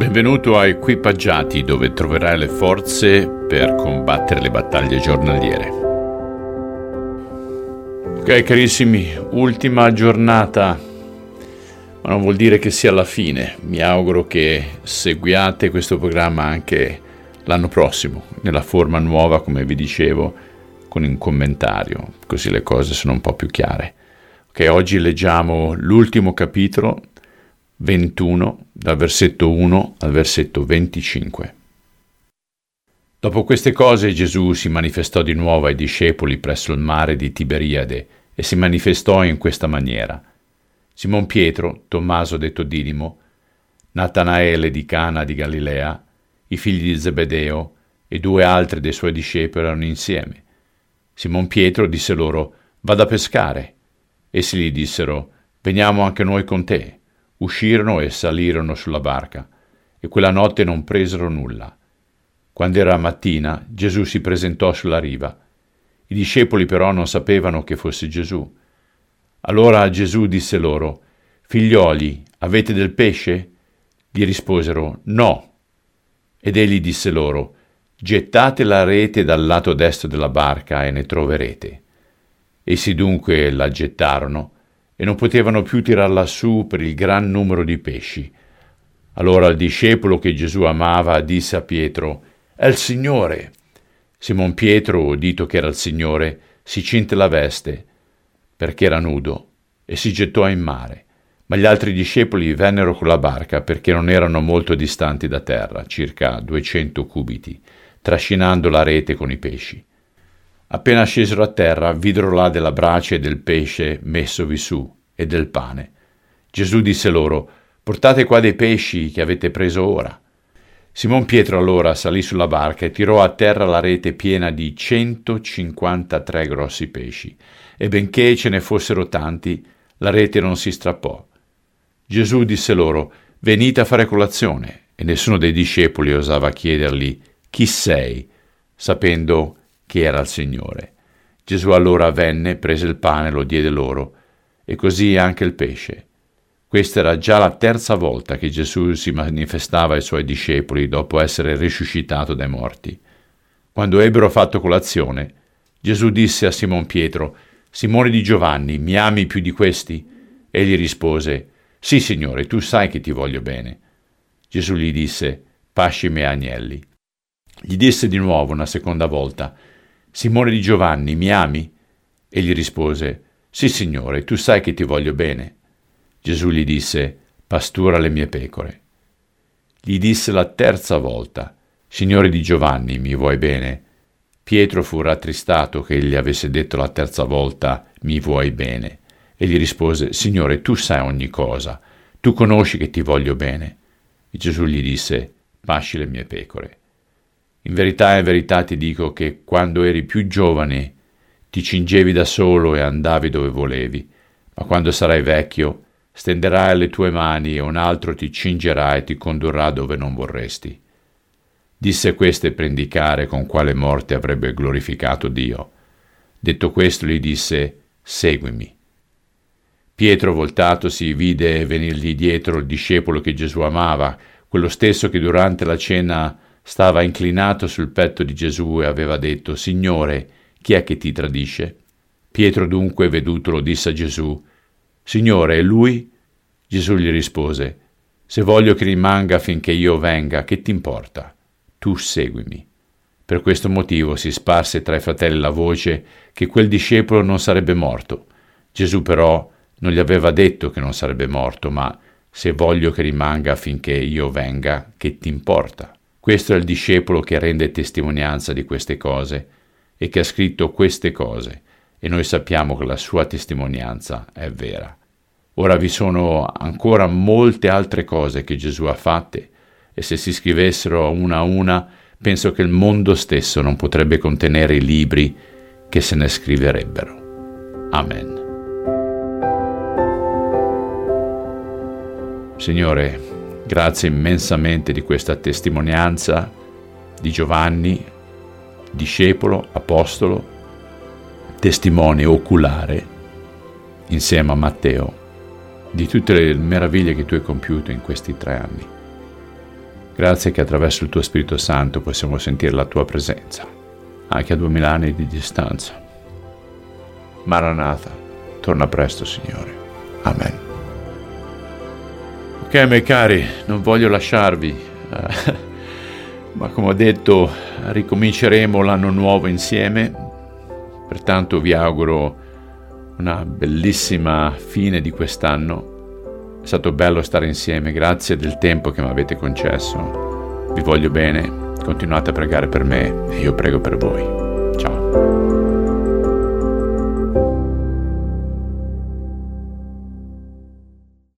Benvenuto a Equipaggiati dove troverai le forze per combattere le battaglie giornaliere. Ok carissimi, ultima giornata, ma non vuol dire che sia la fine. Mi auguro che seguiate questo programma anche l'anno prossimo, nella forma nuova come vi dicevo, con un commentario, così le cose sono un po' più chiare. Ok, oggi leggiamo l'ultimo capitolo 21, dal versetto 1 al versetto 25. Dopo queste cose Gesù si manifestò di nuovo ai discepoli presso il mare di Tiberiade e si manifestò in questa maniera. Simon Pietro, Tommaso detto Didimo, Natanaele di Cana di Galilea, i figli di Zebedeo e due altri dei suoi discepoli erano insieme. Simon Pietro disse loro, Vada a pescare. Essi gli dissero, Veniamo anche noi con te. Uscirono e salirono sulla barca, e quella notte non presero nulla. Quando era mattina, Gesù si presentò sulla riva. I discepoli però non sapevano che fosse Gesù. Allora Gesù disse loro, Figlioli, avete del pesce? Gli risposero, No. Ed egli disse loro, Gettate la rete dal lato destro della barca e ne troverete. Essi dunque la gettarono, e non potevano più tirarla su per il gran numero di pesci. Allora il discepolo che Gesù amava disse a Pietro, È il Signore. Simon Pietro, udito che era il Signore, si cinte la veste, perché era nudo, e si gettò in mare. Ma gli altri discepoli vennero con la barca perché non erano molto distanti da terra, circa duecento cubiti, trascinando la rete con i pesci. Appena scesero a terra, videro là della brace e del pesce messovi su e del pane. Gesù disse loro, portate qua dei pesci che avete preso ora. Simon Pietro allora salì sulla barca e tirò a terra la rete piena di 153 grossi pesci, e benché ce ne fossero tanti, la rete non si strappò. Gesù disse loro, venite a fare colazione, e nessuno dei discepoli osava chiedergli, chi sei, sapendo che era il Signore. Gesù allora venne, prese il pane, lo diede loro, e così anche il pesce. Questa era già la terza volta che Gesù si manifestava ai suoi discepoli dopo essere risuscitato dai morti. Quando ebbero fatto colazione, Gesù disse a Simon Pietro, Simone di Giovanni, mi ami più di questi? Egli rispose, Sì, Signore, tu sai che ti voglio bene. Gesù gli disse, Pasci i miei agnelli. Gli disse di nuovo una seconda volta, Simone di Giovanni, mi ami? Egli rispose, Sì, Signore, tu sai che ti voglio bene. Gesù gli disse, Pastura le mie pecore. Gli disse la terza volta, Signore di Giovanni, mi vuoi bene? Pietro fu rattristato che egli avesse detto la terza volta, mi vuoi bene? E gli rispose, Signore, tu sai ogni cosa, tu conosci che ti voglio bene. E Gesù gli disse, Pasci le mie pecore. In verità, in verità ti dico che quando eri più giovane ti cingevi da solo e andavi dove volevi, ma quando sarai vecchio stenderai le tue mani e un altro ti cingerà e ti condurrà dove non vorresti. Disse queste per indicare con quale morte avrebbe glorificato Dio. Detto questo gli disse, seguimi. Pietro voltatosi vide venirgli dietro il discepolo che Gesù amava, quello stesso che durante la cena stava inclinato sul petto di Gesù e aveva detto, Signore, chi è che ti tradisce? Pietro dunque, vedutolo, disse a Gesù, Signore, è lui? Gesù gli rispose, Se voglio che rimanga finché io venga, che ti importa? Tu seguimi. Per questo motivo si sparse tra i fratelli la voce che quel discepolo non sarebbe morto. Gesù però non gli aveva detto che non sarebbe morto, ma se voglio che rimanga finché io venga, che ti importa? Questo è il discepolo che rende testimonianza di queste cose e che ha scritto queste cose, e noi sappiamo che la sua testimonianza è vera. Ora vi sono ancora molte altre cose che Gesù ha fatte, e se si scrivessero una a una, penso che il mondo stesso non potrebbe contenere i libri che se ne scriverebbero. Amen. Signore, Grazie immensamente di questa testimonianza di Giovanni, discepolo, apostolo, testimone oculare, insieme a Matteo, di tutte le meraviglie che tu hai compiuto in questi tre anni. Grazie che attraverso il tuo Spirito Santo possiamo sentire la tua presenza, anche a duemila anni di distanza. Maranatha, torna presto Signore. Amen. Ok miei cari, non voglio lasciarvi, eh, ma come ho detto ricominceremo l'anno nuovo insieme, pertanto vi auguro una bellissima fine di quest'anno. È stato bello stare insieme, grazie del tempo che mi avete concesso. Vi voglio bene, continuate a pregare per me e io prego per voi. Ciao.